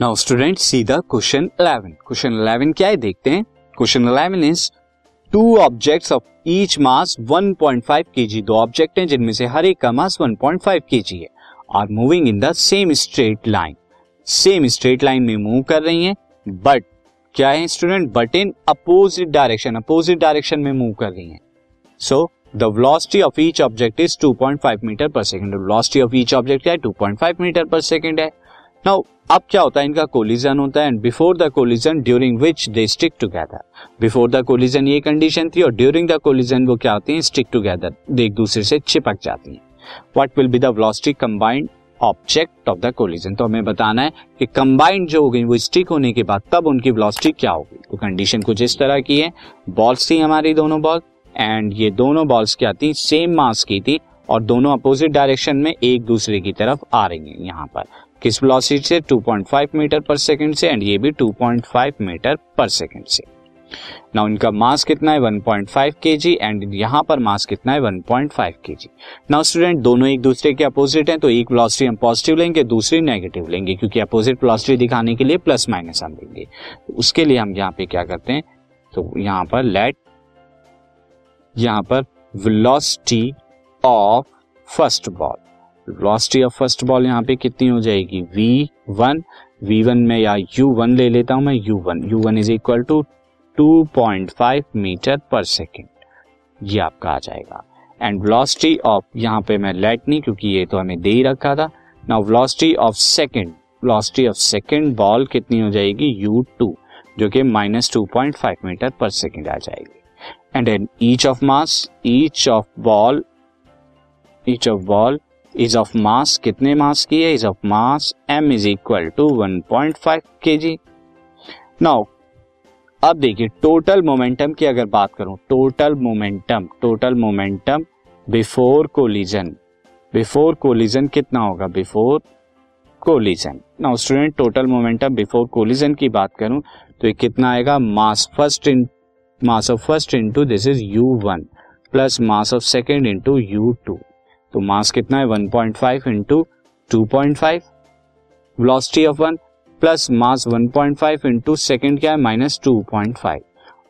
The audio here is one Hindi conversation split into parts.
Now student see the question 11 question 11 क्या है? देखते हैं. Question 11 is two objects of each mass 1.5 KG दो ऑब्जेक्ट हैं, जिनमें से हर एक का मास 1.5 केजी है. Are moving in the same straight line same straight line में मूव कर रही हैं बट क्या है student but in opposite direction opposite direction में मूव कर रही हैं. So the velocity of each object is 2.5 metre per second velocity of each object क्या है? 2.5 मीटर पर सेकंड है. नाउ अब क्या होता है इनका कोलिजन होता है and before the collision during which they stick together before the collision ये कंडीशन थी और ड्यूरिंग द कोलिजन वो क्या होती है स्टिक टुगेदर एक दूसरे से चिपक जाती हैं what will be the velocity combined object of the collision तो हमें बताना है कि कंबाइंड जो हो गई वो स्टिक होने के बाद तब उनकी वेलोसिटी क्या होगी तो कंडीशन कुछ इस तरह की है बॉल्स थी हमारी दोनों बॉल एंड ये दोनों बॉल्स क्या थी सेम मास की थी और दोनों अपोजिट डायरेक्शन में एक दूसरे की तरफ़ आ रही हैं यहाँ पर किस वेलोसिटी से? 2.5 मीटर पर सेकंड से एंड ये भी 2.5 मीटर पर सेकंड से। नाउ इनका मास कितना है? 1.5 केजी एंड यहाँ पर मास कितना है? 1.5 केजी नाउ स्टूडेंट दोनों एक दूसरे के अपोजिट हैं तो एक वेलोसिटी हम पॉजिटिव लेंगे, दूसरी नेगेटिव लेंगे, क्योंकि अपोजिट वेलोसिटी दिखाने के लिए प्लस माइनस हम लेंगे तो उसके लिए हम यहाँ पे क्या करते हैं? तो यहाँ पर लेट यहाँ पर velocity of first ball velocity of first ball यहाँ पे कितनी हो जाएगी? V वन वी वन में या u वन ले लेता हूँ मैं u one u one is equal to two point five metre per second ये आपका आ जाएगा। एंड वेलोसिटी ऑफ़ यहाँ पे मैं लेट नहीं, क्योंकि ये तो हमें दे ही रखा था। Now velocity of second velocity of second ball कितनी हो जाएगी? U टू जो कि minus two point five metre per second आ जाएगी। And an each of mass each of ball each of ball is of mass कितने मास की है? Is of mass M is equal to 1.5 KG now अब देखिए टोटल मोमेंटम की अगर बात करूँ total momentum total momentum before collision before collision कितना होगा? Before collision now student total momentum before collision की बात करूँ तो ये कितना आएगा? Mass first in mass of first into this is U one plus mass of second into U two तो मास कितना है? 1.5 point five into two point five velocity of one plus mass 1.5 point five into second क्या है? माइनस टू पॉइंट फाइव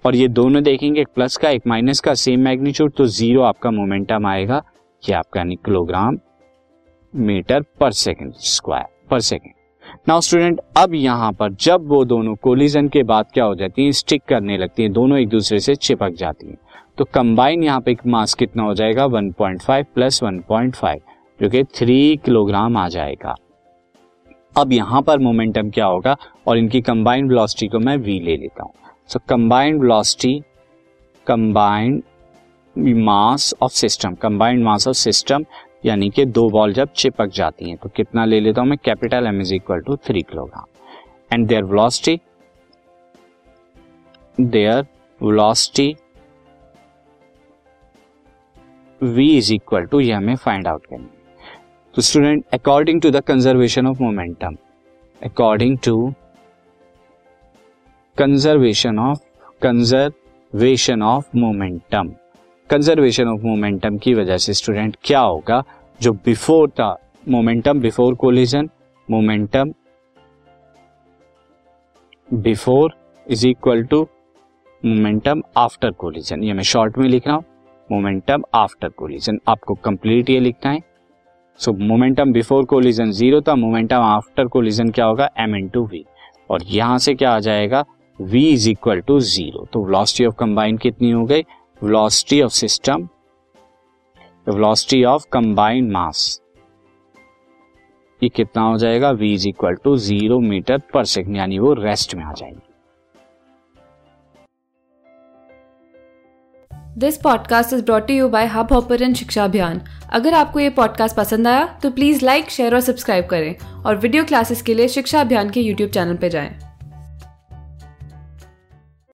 और ये दोनों देखेंगे, एक प्लस का, एक माइनस का सेम मैग्नीट्यूड तो ज़ीरो आपका मोमेंटम आएगा। ये आपका यानी kilogram metre per second square per second now student अब यहाँ पर जब वो दोनों कोलिजन के बाद क्या हो जाती है? स्टिक करने लगती है। दोनों एक दूसरे से चिपक जाती हैं। तो कंबाइन यहाँ पे मास कितना हो जाएगा? 1.5 प्लस 1.5 जो कि 3 किलोग्राम आ जाएगा। अब यहाँ पर मोमेंटम क्या होगा? और इनकी कंबाइंड वेलोसिटी को मैं वी ले लेता हूँ। So combined velocity combined mass of system combined mass of system यानी कि दो बॉल जब चिपक जाती हैं तो कितना ले लेता हूँ मैं? Capital M is equal to three kilogram and their velocity their velocity v is equal to ये हमें फाइंड आउट करनी तो student according to the conservation of momentum according to conservation of conservation of momentum conservation of momentum की वजह से स्टूडेंट क्या होगा? जो बिफोर था momentum before collision momentum before is equal to momentum after collision ये मैं शॉर्ट में लिख रहा हूँ मोमेंटम आफ्टर कोलिजन आपको कंप्लीट ये लिखना है। So momentum before collision zero था मोमेंटम आफ्टर कोलिजन क्या होगा? एम इन टू वी और यहाँ से क्या आ जाएगा? V is equal to zero तो वेलोसिटी ऑफ़ कंबाइन कितनी हो गई? Velocity of system velocity of combined mass ये कितना हो जाएगा? V is equal to zero metre per second यानी वो रेस्ट में आ जाएगी। This podcast is brought you by Hubhopper Shiksha Abhiyan अगर आपको ये पॉडकास्ट पसंद आया तो प्लीज़ लाइक शेयर और सब्सक्राइब करें। और वीडियो क्लासेस के लिए शिक्षा अभियान के यूट्यूब चैनल पर जाएँ।